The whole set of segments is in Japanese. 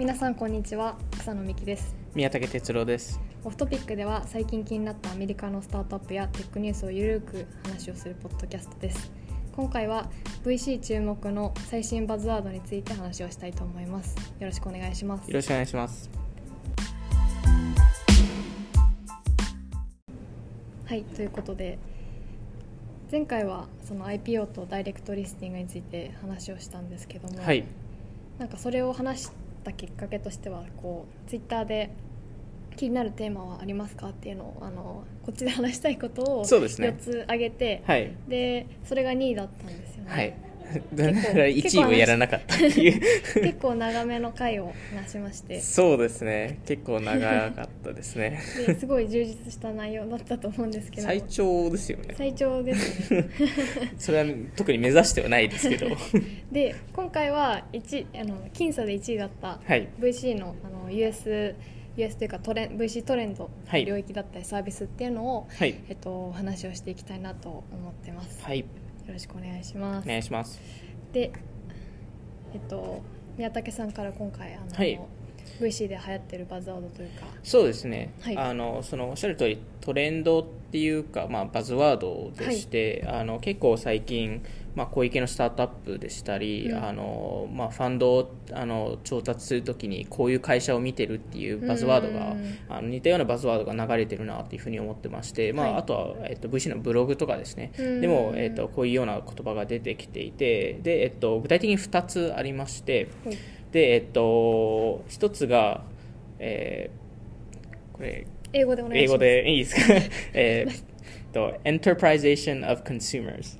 皆さんこんにちは草野美希です。宮武哲郎です。オフトピックでは最近気になったアメリカのスタートアップやテックニュースをゆるく話をするポッドキャストです。今回は VC 注目の最新バズワードについて話をしたいと思います。よろしくお願いします。よろしくお願いします。はいということで前回はその IPO とダイレクトリスティングについて話をしたんですけども、はい。なんかそれを話したきっかけとしてはこうツイッターで気になるテーマはありますかっていうのをあのこっちで話したいことをそうですね。4つ挙げて、はい。でそれが2位だったんですよね、はい 1位をやらなかったっていう。結構長めの回を話しまして。そうですね。結構長かったですね。ですごい充実した内容だったと思うんですけど。最長ですよね。最長ですね。それは特に目指してはないですけど。で今回は1あの僅差で1位だったはい。VC のあの US, US というかトレン VC トレンドはい。領域だったりサービスっていうのを、はい。えっと、お話をしていきたいなと思ってます、はいよろしくお願いします。お願いします。でえっと宮武さんから今回あの、はい。VC で流行ってるバズワードというか。そうですね、はい。あのそのおっしゃる通りトレンドっていうか、まあ、バズワードでして、あの結構最近、まあ、小池のスタートアップでしたり、うん。あのまあ、ファンドをあの調達するときにこういう会社を見てるっていうバズワードがうんあの似たようなバズワードが流れてるなっていうふうに思ってまして、まあはい。あとは、えっと、VC のブログとかですね。うん。でも、えっと、こういうような言葉が出てきていてで、えっと、具体的に2つありましてはい。で、えっと、1つが、えーこれ英語でお願いします。英語でいいですか？えーっと Enterprization of Consumers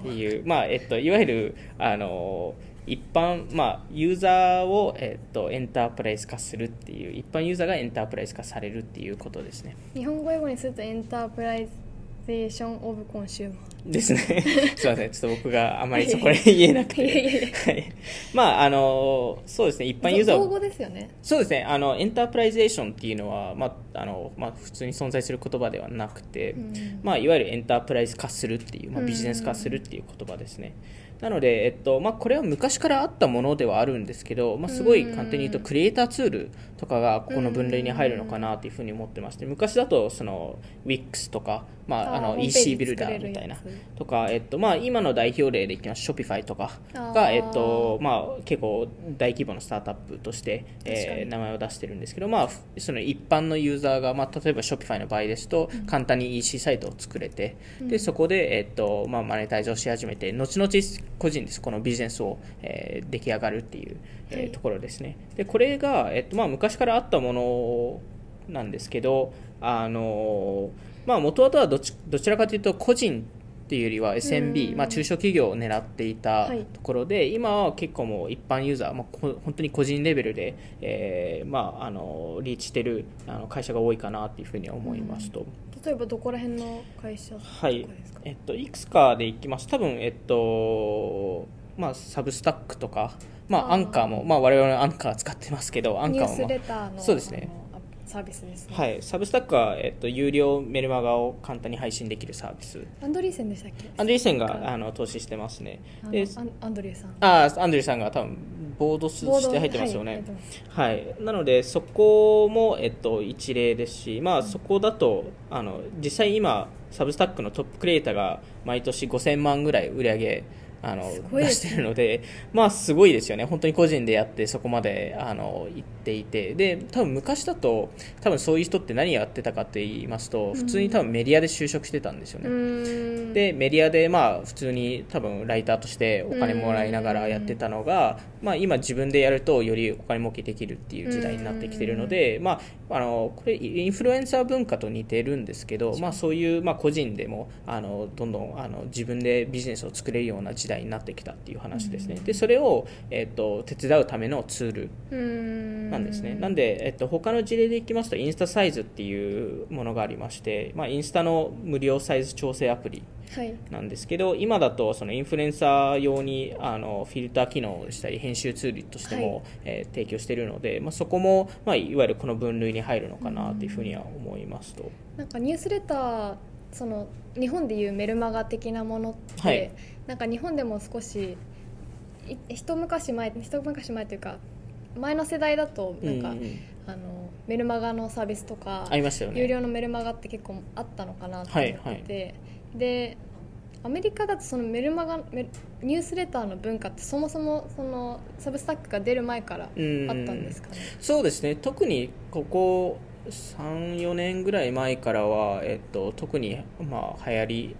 っていう、まあえっと、いわゆるあの一般、まあ、ユーザーを、えっと、エンタープライズ化するっていう一般ユーザーがエンタープライズ化されるっていうことですね。日本語英語にすると Enterprization of Consumer ですね。すいません。ちょっと僕があまりそこで言えなくて。はい。まああのそうですね。一般ユーザー語ですよね。そうですね。あの Enterprization っていうのは、まああのまあ、普通に存在する言葉ではなくて、うん。まあ、いわゆるエンタープライズ化するっていう、まあ、ビジネス化するっていう言葉ですね。なので、えっとまあ、これは昔からあったものではあるんですけど、まあ、すごい簡単に言うとクリエイターツールとかがここの分類に入るのかなというふうに思ってまして昔だとその WIX とか、まあ、あの EC ビルダーみたいなとか、えっとまあ、今の代表例でいきます。Shopify とか。あが、ーえっとまあ、結構大規模なスタートアップとして、えー名前を出してるんですけど、まあ、ふその一般のユーザーが、まあ、例えば Shopify の場合ですと簡単に EC サイトを作れて、でそこで、えっとまあ、マネタイズをし始めて後々個人です。このビジネスを、えー出来上がるっていう、えーはい。ところですね。でこれが、えっとまあ、昔からあったものなんですけどあのまあ元々はどちどちらかというと個人っていうよりは SMB、うん。まあ、中小企業を狙っていたはい。ところで、今は結構もう一般ユーザー、まあ、こ本当に個人レベルで、えーまあ、あのリーチしてるあの会社が多いかなというふうに思いますと、例えばどこら辺の会社はい。えっと、いくつかでいきます。多分えっとまあ Substack とか、まあ、アンカーも、まあ、我々アンカー使ってますけどアンカーも、そうですねサービスですね、あはい、 Substack は、えっと、有料メルマガを簡単に配信できるサービス。アンドリーセンでしたっけ？アンドリーセンがあの投資してますね。でアンドリューさん。あーアンドリーさんが多分ボードスボードして入ってますよね、はいはい、なのでそこも、えっと、一例ですし、まあ、そこだとあの実際今サブスタックのトップクリエイターが毎年5000万ぐらい売り上げあのね。出してるので、まあ、すごいですよね。本当に個人でやってそこまであの行っていて。で多分昔だと多分そういう人って何やってたかって言いますと普通に多分メディアで就職してたんですよね、うーん。でメディアでまあ普通に多分ライターとしてお金もらいながらやってたのが、まあ、今自分でやるとよりお金儲けできるっていう時代になってきてるので、まあ、あのこれインフルエンサー文化と似てるんですけど、まあ、そういうまあ個人でもあのどんどんあの自分でビジネスを作れるような時代になってきたっていう話ですね、でそれを、えっと手伝うためのツールなんですね。なんで、えっと、他の事例でいきますと、インスタサイズっていうものがありまして、まあ、インスタの無料サイズ調整アプリはい。なんですけど、今だとそのインフルエンサー用にあのフィルター機能をしたり、編集ツールとしても、はい。えー提供しているので、まあ、そこも、まあ、いわゆるこの分類に入るのかなというふうには思いますと。なんかニュースレターその日本でいうメルマガ的なものって、はい。なんか日本でも少しい一昔前一昔前というか前の世代だとなんか、うんうんあのメルマガのサービスとかありましたよね。有料のメルマガって結構あったのかなと思って。て、でアメリカだとそのメルマガメニュースレターの文化ってそもそもそのサブスタックが出る前からあったんですかね。そうですね。特にここ34年ぐらい前からは、えっと、特に、まあ、流行り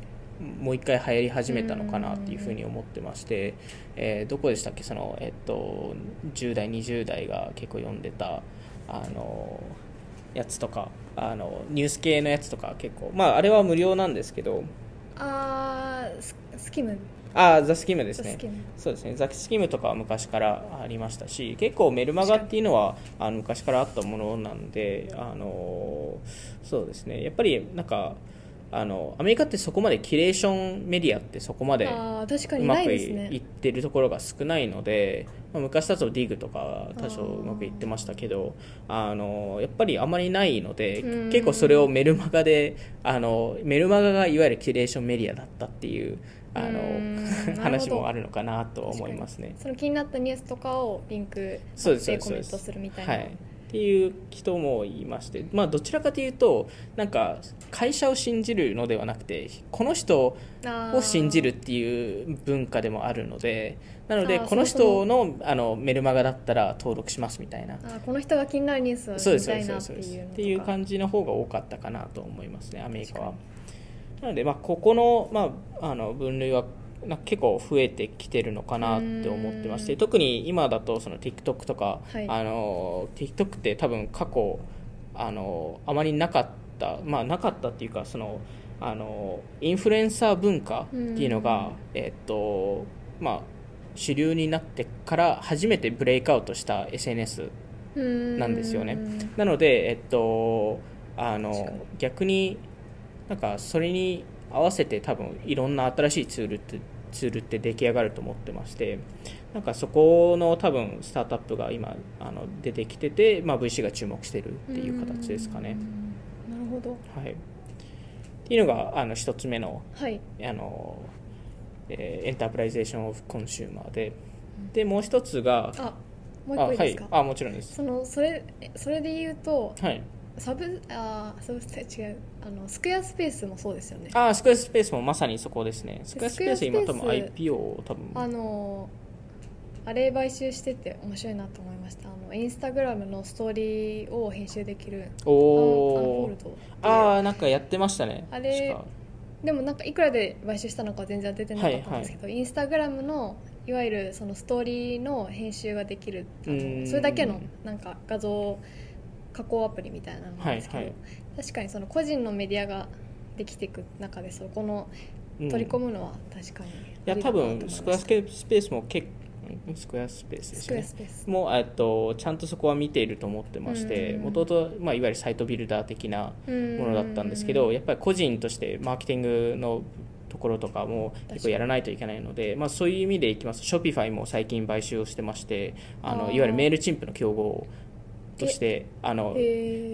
もう一回流行り始めたのかなっていうふうに思ってまして、えーどこでしたっけ？その、えっと、10代20代が結構読んでたあのやつとかあのニュース系のやつとか結構まああれは無料なんですけど。あスキム？ああザ・スキムですね。そうですね。ザ・スキムとかは昔からありましたし結構メルマガっていうのはあの昔からあったものなんであのそうですね。やっぱりなんかあのアメリカってそこまでキュレーションメディアってそこまであー確かにうまくないってるところが少ないので、まあ、昔だとディグとか多少うまくいってましたけどあのやっぱりあまりないのでうん。結構それをメルマガであのメルマガがいわゆるキュレーションメディアだったっていうあの 話もあるのかなと思いますね。その気になったニュースとかをリンクでコメントするみたいな、はい、っていう人もいまして、まあ、どちらかというとなんか会社を信じるのではなくてこの人を信じるっていう文化でもあるのでなのでこの人のあのメルマガだったら登録しますみたいな。この人が気になるニュースをそうですそう見たいなっていうっていう感じの方が多かったかなと思いますねアメリカは。なので、まあ、ここの,、まあ、あの分類は結構増えてきてるのかなって思ってましてうん。特に今だとその TikTok とか、はい。あの TikTok って多分過去あのあまりなかった、まあ、なかったっていうかそのあのインフルエンサー文化っていうのが、えっとまあ、主流になってから初めてブレイクアウトした SNS なんですよね。なので、えっと、あのに。逆になんかそれに合わせて多分いろんな新しいツールってツールって出来上がると思ってましてなんかそこの多分スタートアップが今あの出てきてて、まあ、VC が注目してるっていう形ですかね。うん。なるほど。はい、っていうのがあの一つ目のはい。あの、えー Enterprization of Consumer ででもう一つがあもう一個いいですか、はい、あもちろんです。そのそれそれで言うとはいサブあーサブスタ違う。あのスクエアスペースもそうですよね。あスクエアスペースもまさにそこですね。スクエアスペース今多分 IPO を多分。あのあれ買収してて面白いなと思いました。あのインスタグラムのストーリーを編集できるおおああなんかやってましたね。あれでもなんかいくらで買収したのかは全然出てなかったんですけど、インスタグラムのい。わゆるそのストーリーの編集ができるそれだけのなんか画像加工アプリみたいなのなんですけど、はいはい。確かにその個人のメディアができていく中でそこのうん。取り込むのは確かにいや多ありだなと思いました。分スクエアスペースも結構スクエアスペースですスクエアねスペース。もうえっとちゃんとそこは見ていると思ってましてうん。もともとまあいわゆるサイトビルダー的なものだったんですけどやっぱり個人としてマーケティングのところとかも結構やらないといけないので、まあ、そういう意味でいきますと Shopify も最近買収をしてましてあのいわゆる Mailchimp の競合としてあの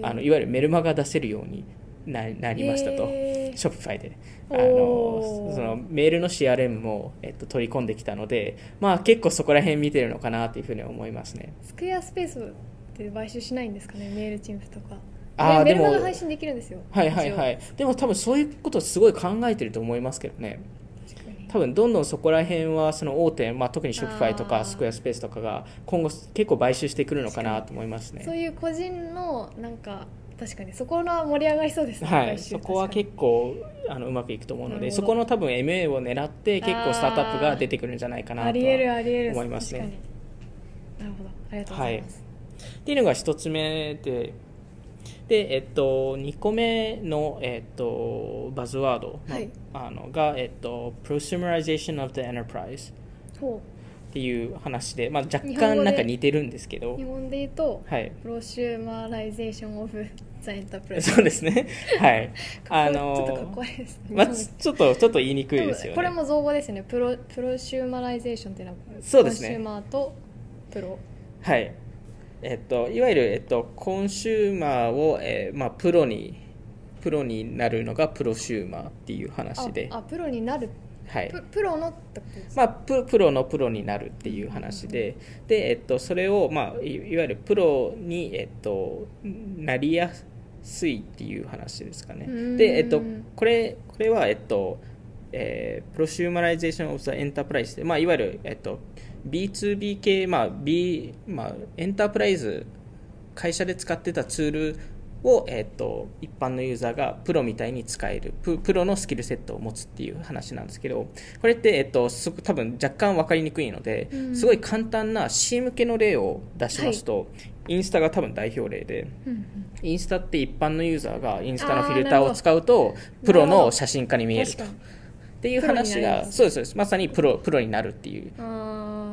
あのいわゆるメルマガ出せるようにななりましたと、 Shopify であのそのメールの CRM も、えっと、取り込んできたので、まあ、結構そこら辺見てるのかなというふうに思いますね。 Squarespace って買収しないんですかね？ Mailchimp とか。あメメルマガ配信できるんですよ。はいはいはい。でも多分そういうことすごい考えてると思いますけどね多分どんどんそこら辺はその大手、まあ、特にショピファイとかスクエアスペースとかが今後結構買収してくるのかなと思いますね。そういう個人のなんか確かにそこの盛り上がりそうですねはい、そこは結構あのうまくいくと思うのでそこの多分 MA を狙って結構スタートアップが出てくるんじゃないかなとはありえるありえる。思いますね。なるほど。ありがとうございます、っていうのが一つ目でで、えっと、2個目の、えっと、バズワードの,、はい。あのが、えっと、Prosumerization of the Enterprise ほっていう話で、まあ、若干なんか似てるんですけど。う日、本で言うとはい、 Prosumerization of the Enterprise そうですね、はい、あちょっとかっのこ悪いですね、まあ、ちょっとちょっと言いにくいですよね。これも造語ですよね。プロ Prosumerization っていうのはそうですね。コンシューマーとプロ。はいえっと、いわゆる、えっと、コンシューマーを、えーまあ、プロにプロになるのがプロシューマーっていう話で。ああプロになる。はい。ププロのってことですか、まあ、ププロのプロになるっていう話で。で、えっと、それを、まあ、いいわゆるプロに、えっと、なりやすいっていう話ですかね。うん。で、えっと、これこれは、えっとえー Prosumerization of the Enterprise で、まあ、いわゆる、えっと、B2B 系、まあ B まあ、エンタープライズ会社で使ってたツールを、えっと一般のユーザーがプロみたいに使えるププロのスキルセットを持つっていう話なんですけどこれって、えっとすごく多分若干分かりにくいので、うん。すごい簡単な C 向けの例を出しますと、インスタが多分代表例で。うんうん。インスタって一般のユーザーがインスタのフィルターを使うとプロの写真家に見えると。っていう話がそうですそうです。まさにプロプロになるっていう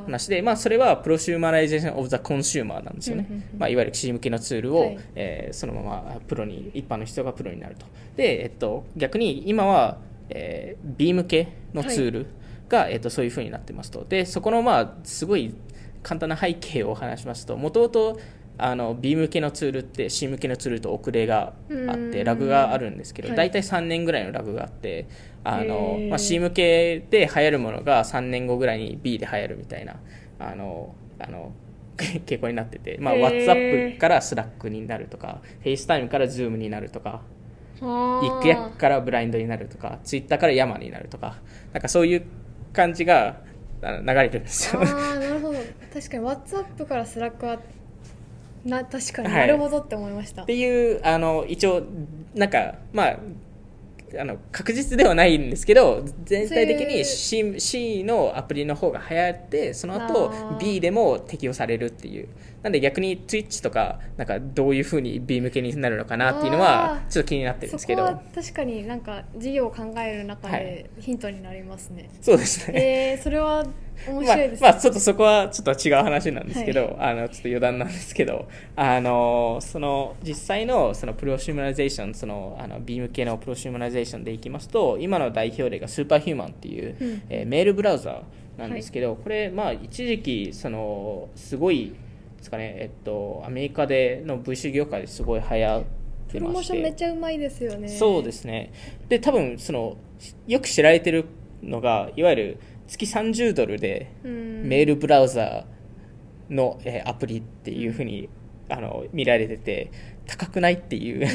話で、まあ、それは Prosumerization of the Consumer なん。ですよね、まあ、いわゆる C 向けのツールを、はい。えーそのままプロに一般の人がプロになると。で、えっと、逆に今は、えー B 向けのツールが、えっと、そういうふうになってますと。でそこの、まあ、すごい簡単な背景を話しますともともとあの B 向けのツールって C 向けのツールと遅れがあっうん。てラグがあるんですけど、はい。大体3年ぐらいのラグがあってあのまあ、C 向けで流行るものが3年後ぐらいに B で流行るみたいなあのあの 傾向になってて、まあ、WhatsApp から Slack になるとか FaceTime から Zoom になるとか一役から Blind になるとか Twitter から Yammer になるとかなんかそういう感じが流れてるんですよ。あーなるほど。確かに WhatsApp から Slack はな確かにはい。なるほどって思いました、っていうあの一応なんかまああの確実ではないんですけど全体的に C, C のアプリの方が流行ってその後 B でも適用されるっていう。なんで逆に Twitch とかなんかどういうふうに B 向けになるのかなっていうのはちょっと気になってるんですけど。確かになんか事業を考える中はでヒントになりますね、そうですね。えー、それは面まあ白いですね、まあ、ちょっとそこはちょっと違う話なんですけど、あのちょっと余談なんですけどあのその実際のその prosumerization そのあの B 向けの prosumerization でいきますと今の代表例が Superhuman っていう、うん。えーメールブラウザーなんですけど、これ、まあ、一時期そのすごいですかね、えっと、アメリカでの VC 業界ですごい流行って。プロモーションめっちゃうまいですよね。そうですね。で多分そのよく知られてるのがいわゆる月30ドルでうん。メールブラウザの、えーアプリっていうふうにあの見られてて高くないっていう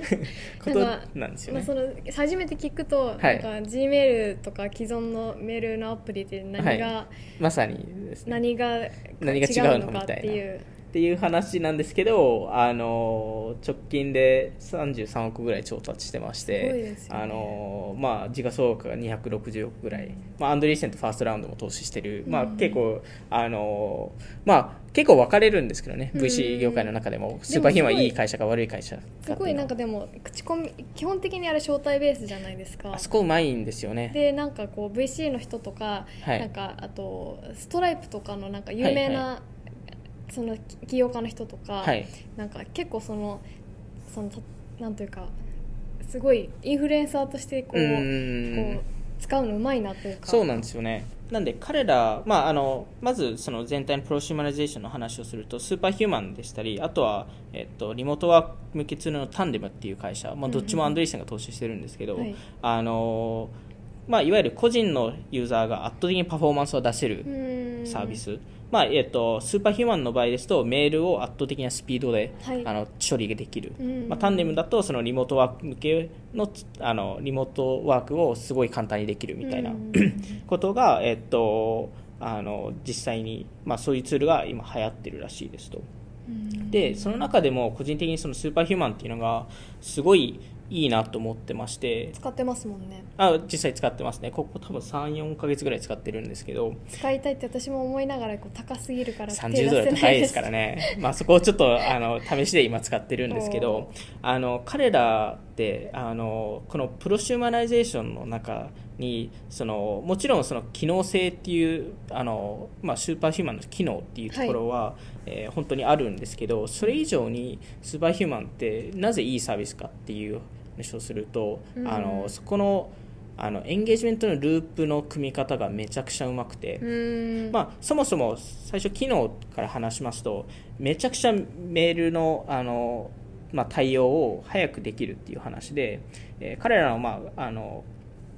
ことなんですよね。まあ、その初めて聞くと、はい。なんか G メールとか既存のメールのアプリで何が、はまさにですね。何が何が違うののかっていうっていう話なんですけどあの直近で33億ぐらい調達してましてね。あの、まあ、時価総額が260億ぐらい、まあ、 Andreessen と First Round も投資してる、まあ、うん結構あの、まあ、結構分かれるんですけどね、うん。VC 業界の中でも。スーパーヒーマンはいい会社か悪い会社すごいなんかでも口コミ基本的にあれ招待ベースじゃないですか。あそこうまいんですよね。でなんかこう VC の人とか、はい。なんかあとストライプとかのなんか有名な、はいその起業家の人とか、はい。なんか結構そのそのたなんというかすごいインフルエンサーとしてこうこう使うのうまいなというか。そうなんですよね。なんで彼ら、まあ、あのまずその全体の prosumerization の話をすると Superhuman でしたりあとは、えっと、リモートワーク向けツールの Tandem っていう会社、まあ、どっちも Andreessen が投資してるんですけど、はい。あのまあ、いわゆる個人のユーザーが圧倒的にパフォーマンスを出せるサービス、まあえっと、 Superhuman の場合ですとメールを圧倒的なスピードで、はい。あの処理ができる、うん。まあ、 Tandem だとそのリモートワーク向けのあのリモートワークをすごい簡単にできるみたいな、うん。ことが、えっと、あの実際に、まあ、そういうツールが今流行ってるらしいですと。うん。でその中でも個人的にそのスーパーヒューマンっていうのがすごいいいなと思ってまして。使ってますもんね。あ実際使ってますね。ここ多分34ヶ月ぐらい使ってるんですけど。使いたいって私も思いながらこう高すぎるから手30ドル高いですからね、まあ、そこをちょっとあの試しで今使ってるんですけど。あの彼らってあのこの prosumerization の中にそのもちろんその機能性っていうあの、まあ、 Superhuman の機能っていうところは、えー本当にあるんですけどそれ以上に Superhuman ってなぜいいサービスかっていう話をすると、うんあのそこのあの engagement のループの組み方がめちゃくちゃうまくて。まあ、そもそも最初機能から話しますとめちゃくちゃメールのあの、まあ、対応を早くできるっていう話で、えー彼らの,、まあ、あの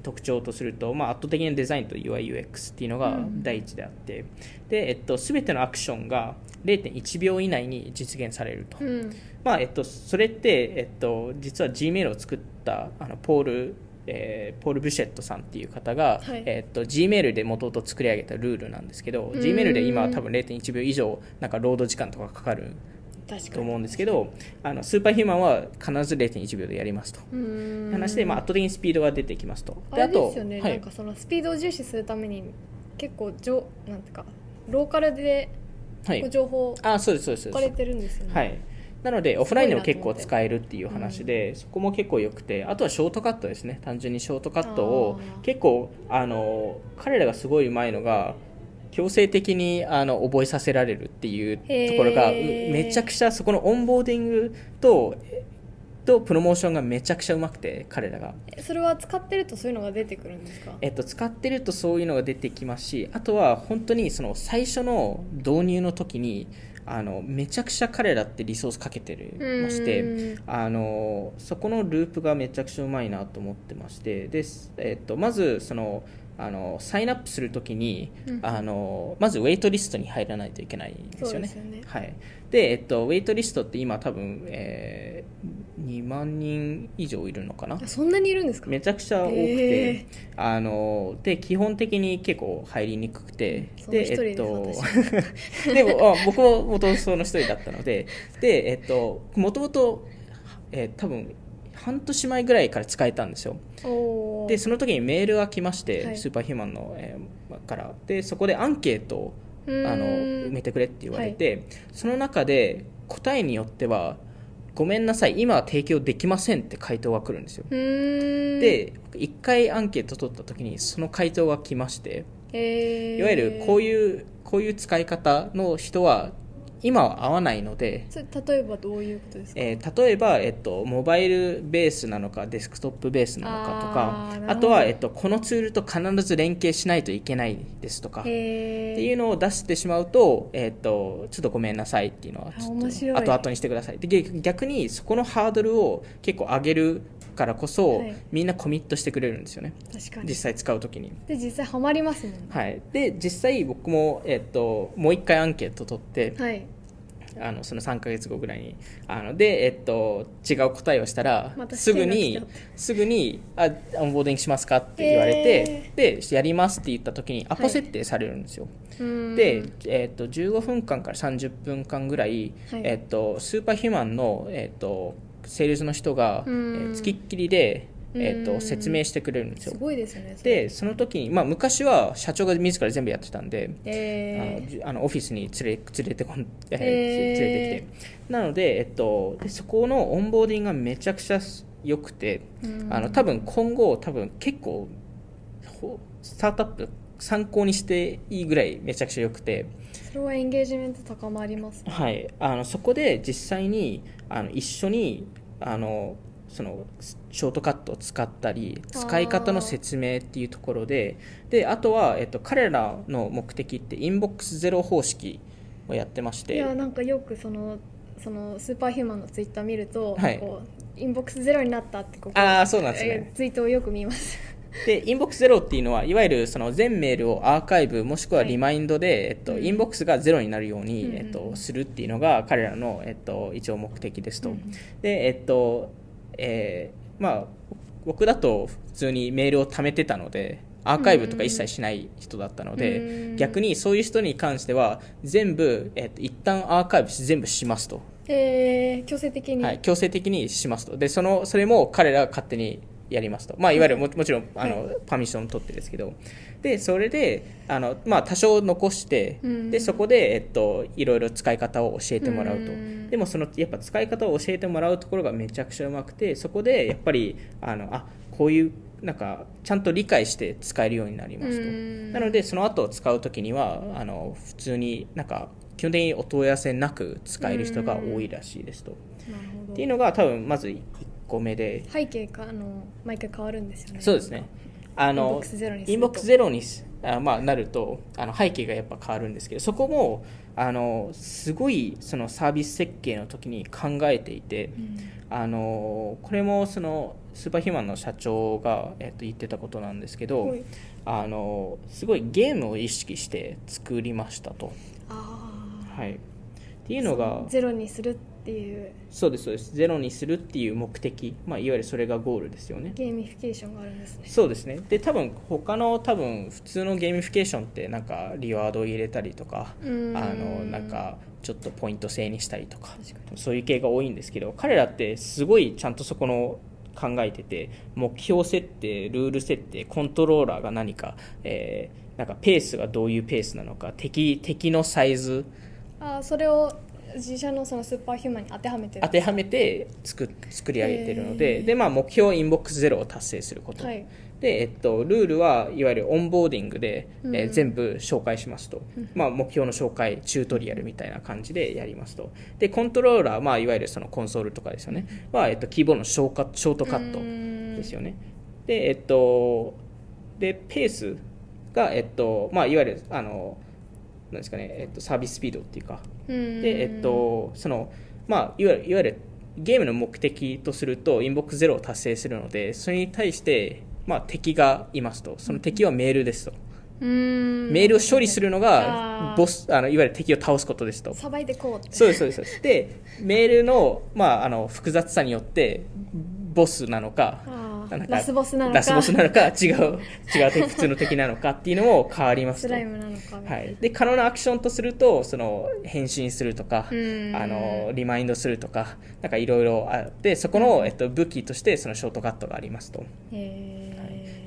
特徴とすると、まあ、圧倒的なデザインと UIUX っていうのが第一であって、で、えっと、全てのアクションが0.1秒以内に実現されると、うん。まあえっと、それって、えっと、実は Gmail を作ったあのポール、えーポール・ブシェットさんっていう方が、はい。えっと、Gmail で元々作り上げたルールなんですけどーん Gmail で今は多分0.1秒以上なんかロード時間とかかかると思うんですけどあのスーパーヒューマンは必ず0.1秒でやりますと。話で、まあ、圧倒的にスピードが出てきますと。あれですよね、はい。なんかそのスピードを重視するために結構じょなんていうかローカルで情報あそうですそうですそうです。置かれてるんですよね、はい、なのでオフラインでも結構使えるっていう話で、そこも結構良くてあとはショートカットですね。単純にショートカットを結構あの彼らがすごいうまいのが強制的にあの覚えさせられるっていうところがめちゃくちゃそこのオンボーディングととプロモーションがめちゃくちゃうまくて彼らが。えそれは使ってるとそういうのが出てくるんですか？えっと、使ってるとそういうのが出てきますしあとは本当にその最初の導入の時にあのめちゃくちゃ彼らってリソースかけてるましてうん。あのそこのループがめちゃくちゃうまいなと思ってましてです、えっと、まずそのあのサインアップするときに、うん。あのまずウェイトリストに入らないといけないんですよね。でね。はい、で、えっと、ウェイトリストって今多分、えー、2万人以上いるのかな？あそんなにいるんですか？めちゃくちゃ多くて、へあので基本的に結構入りにくくてその一人です私。でもあ僕も元その一人だったのででえっともともとえー多分半年前ぐらいから使えたんですよ。でその時にメールが来まして、はい。スーパーヒューマンの、えーから。でそこでアンケートをあの埋めてくれって言われて、その中で答えによってはごめんなさい今は提供できませんって回答が来るんですよ。で1回アンケート取った時にその回答が来ましてえー。いわゆるこういうこういう使い方の人は今は合わないので、それ例えばどういうことですか、えー例えば、えっと、モバイルベースなのかデスクトップベースなのかとあかあとは、えっと、このツールと必ず連携しないといけないですとかっていうのを出してしまうと,、えっとちょっとごめんなさいっていうのはちょっと後々にしてください。で逆逆にそこのハードルを結構上げるからこそ、はい。みんなコミットしてくれるんですよね。確かに。実際使う時に。で実際ハマりますもんね。はい、で実際僕も、えっと、もう一回アンケート取って、はい。あのその3か月後ぐらいに。あので、えっと、違う答えをしたら、またすぐにすぐにあ「オンボーディングしますか?」って言われて、でやりますって言った時にアポ設定されるんですよ、うーん。で、えっと15分間から30分間ぐらい、はい。えっとスーパーヒューマンの、えっとセールスの人が、えうん。ー付きっきりで、えっとうん説明してくれるんですよ。すごいですよねそれ。でその時に、まあ、昔は社長が自ら全部やってたんで、あえのじあのオフィスに連れ連れてこん、えー。連れてきて。なので、えっと、でそこのオンボーディングがめちゃくちゃ良くて、うん。あの多分今後多分結構ほスタートアップ参考にしていいぐらいめちゃくちゃ良くて、それはエンゲージメント高まりますね。はい、あのそこで実際にあの一緒にあのそのショートカットを使ったり使い方の説明っていうところでであとは、えっと、彼らの目的って inbox zero 方式をやってましいてやなんかよくそのその Superhuman の Twitter 見ると、はい。 inbox zero になったってここああそうなんですね。えーツイートをよく見ますで inbox zero っていうのはいわゆるその全メールをアーカイブもしくははいリマインドで、えっとうん。 inbox がゼロになるように、うんうんえっと、するっていうのが彼らの、えっと、一応目的ですと。うんでえっとえーまあ僕だと普通にメールを貯めてたのでアーカイブとか一切しない人だったので、うん逆にそういう人に関しては全部、えっと、一旦アーカイブして全部しますと、えー、強制的に、はい、強制的にしますと。でそのそれも彼らが勝手にやりますと、まあ、いわゆるももちろんあの、パーミッション取ってですけど。でそれであの、まあ、多少残して、うん。でそこで、えっと、いろいろ使い方を教えてもらうと、うん。でもそのやっぱ使い方を教えてもらうところがめちゃくちゃうまくてそこでやっぱりあのあこういうなんかちゃんと理解して使えるようになりますと、うん。なのでその後使う時にはあの普通になんか基本的にお問い合わせなく使える人が多いらしいですと、っていうのが多分まず1個目で背景かあの毎回変わるんですよね。そうですね。あのインボックスゼロにあまあなるとあの背景がやっぱ変わるんですけどそこもあのすごいそのサービス設計の時に考えていて、あのこれもその Superhuman の社長が、えっと、言ってたことなんですけど、はい。あのすごいゲームを意識して作りましたと。あはい、っていうのがゼロにするっていう。そうですそうです。ゼロにするっていう目的、まあ、いわゆるそれがゴールですよね。ゲーミフィケーションがあるんですね。そうですね。で多分他の多分普通のゲーミフィケーションってなんか reward を入れたりとかあうん。のなんかちょっとポイント制にしたりとかそういう系が多いんですけど彼らってすごいちゃんとそこの考えてて目標設定ルール設定コントローラーが何か、えーなんかペースがどういうペースなのか敵敵のサイズあーそれを自社のその Superhuman に当てはめてる。当てはめて作作り上げてるので,、でまあ、目標は inbox zero を達成すること、はい。で、えっと、ルールはいわゆる onboarding で、うん。えー全部紹介しますと、まあ、目標の紹介チュートリアルみたいな感じでやりますと。でコントローラー、まあ、いわゆるそのコンソールとかですよね。は、えっと、キーボードのショーカショートカットですよね。でえっとでペースが、えっとまあ、いわゆるあのなんですかね、えっと、サービススピードっていうか。うん。で、えっと、その、まあ、いわゆる、いわゆるゲームの目的とすると、インボックスゼロを達成するので、それに対して、まあ、敵がいますと。その敵はメールですと。うん。メールを処理するのが、ボス、あの、いわゆる敵を倒すことですと。さばいてこうって。そうです、そうです。そうでメールの、まあ、あの、複雑さによって、ボスなのかラスボスなのかラスボスなのか、違う、違う敵、普通の敵なのかっていうのも変わりますと。スライムなのかはいい、で可能なアクションとするとその返信するとかうんあのリマインドするとかなんかいろいろあってそこの、えっと、武器としてそのショートカットがありますと。なへー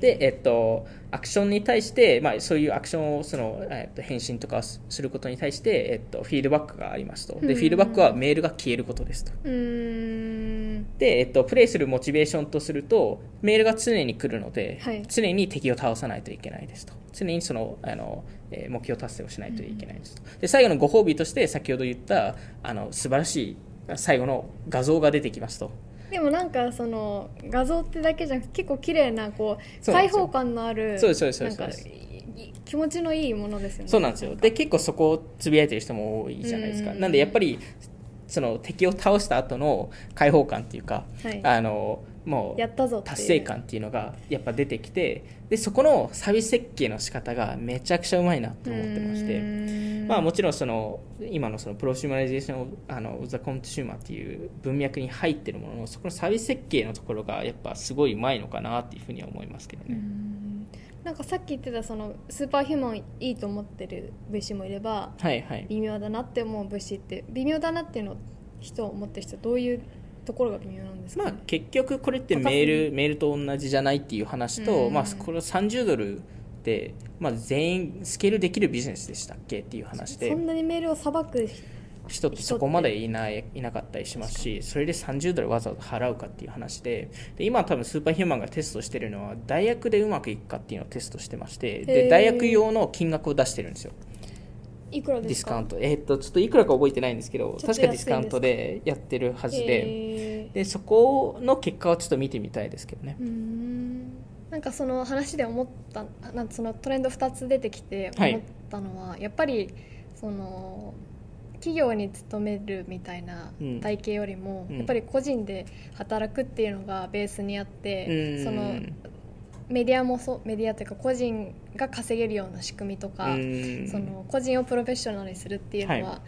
で、えっと、アクションに対して、まあ、そういうアクションをその、えっと、返信とかをすることに対して、えっと、フィードバックがありますとでうんフィードバックはメールが消えることですとうーんで、えっと、プレイするモチベーションとするとメールが常に来るので、はい。常に敵を倒さないといけないですと。常にそのあの、えー目標達成をしないといけないですと。で最後のご褒美として先ほど言ったあの素晴らしい最後の画像が出てきますと。でもなんかその画像ってだけじゃなくて結構綺麗なこう開放感のあるそうですそうですそうです。気持ちのいいものですよね。そうなんですよ。で結構そこをつぶやいてる人も多いじゃないですか。うん。なんでやっぱりその敵を倒した後の開放感っていうか、はい。あのもうやったぞ達成感っていうのがやっぱ出てきてでそこのサービス設計の仕方がめちゃくちゃうまいなと思ってまして。まあ、もちろんその今のその prosumerization あの the consumer っていう文脈に入ってるもののそこのサービス設計のところがやっぱすごいうまいのかなっていうふうには思いますけどね。なんかさっき言ってたその Superhuman いいと思ってる VC もいればはいはい。微妙だなって思う VC って微妙だなっていうのを人を思ってる人はどういうところが微妙なんですか、まあね、結局これってメールメールと同じじゃないっていう話と、うん。まあ、これ30ドルで、まあ、全員スケールできるビジネスでしたっけっていう話で。そんなにメールをさばく人ってそこまでいないいなかったりしますしそれで30ドルわざわざ払うかっていう話でで今多分スーパーヒューマンがテストしてるのは大学でうまくいくかっていうのをテストしてましてで大学用の金額を出してるんですよ。いくらディですか？スカウント。えーっとちょっといくらか覚えてないんですけど確かディスカウントでやってるはずででそこの結果をちょっと見てみたいですけどね。なんかその話で思ったなんかそのトレンド2つ出てきてはい。思ったのは、やっぱりその企業に勤めるみたいなうん。体系よりも、うん。やっぱり個人で働くっていうのがベースにあって、うん。そのメディアもそうメディアというか個人が稼げるような仕組みとか、うん。その個人をプロフェッショナルにするっていうのは、はい。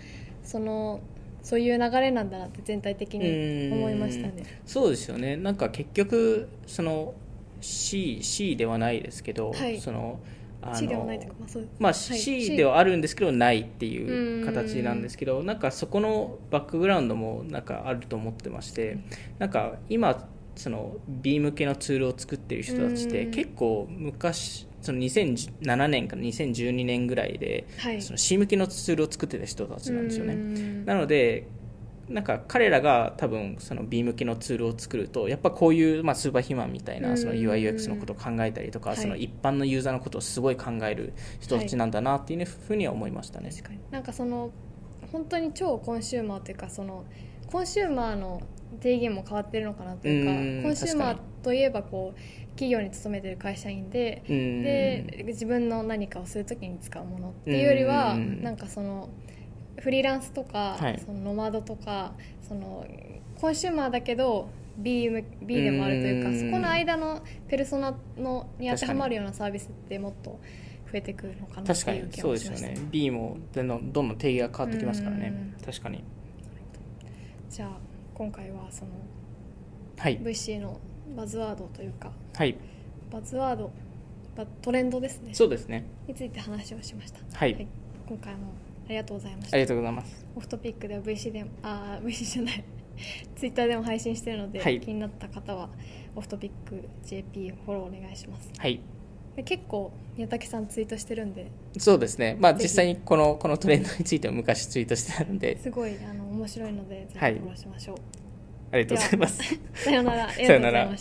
そのそういう流れなんだなって全体的に思いましたね。うんそうですよね。なんか結局その C, C ではないですけど、はい。その C ではないというか、まあ、そうまあ、はい C ではあるんですけどないっていう形なんですけどなんかそこのバックグラウンドもなんかあると思ってましてなんか今その B 向けのツールを作ってる人たちってうん。結構昔その2007年から2012年ぐらいではい。その C 向けのツールを作ってた人たちなんですよね。うん。なのでなんか彼らが多分その B 向けのツールを作るとやっぱこういう、まあ、 Superhuman みたいなそのうん UIUX のことを考えたりとか、はい。その一般のユーザーのことをすごい考える人たちなんだなっていうふうには思いましたね。確かに。なんかその本当に超 consumer というかその consumer の定義も変わってるのかなというかうん consumer といえばこう企業に勤めてる会社員でうん。で自分の何かをするときに使うものっていうよりはうん。なんかそのフリーランスとか、はい。そのノマドとかそのコンシューマーだけど B, B でもあるというかうん。そこの間のペルソナのに当てはまるようなサービスってもっと増えてくるのかなって確かにいう気そうですよがしましたね。B もどんどんどん定義が変わってきますからね。うん。確かに。じゃあ今回はそのはい。VC のバズワードというかはい。バズワードバトレンドですね。そうですね。について話をしました。はい。今回もありがとうございました。ありがとうございます。オフトピックでは VC でもあー VC じゃない。ツイッターでも配信してるので、はい。気になった方はオフトピック JP フォローお願いします。はい。で結構宮武さんツイートしてるんでそうですね。まあ実際にこのこのトレンドについても昔ツイートしてたので。すごいあの面白いのでぜひフはい。ォローしましょう、ありがとうございます。さよう なら。ありさようなら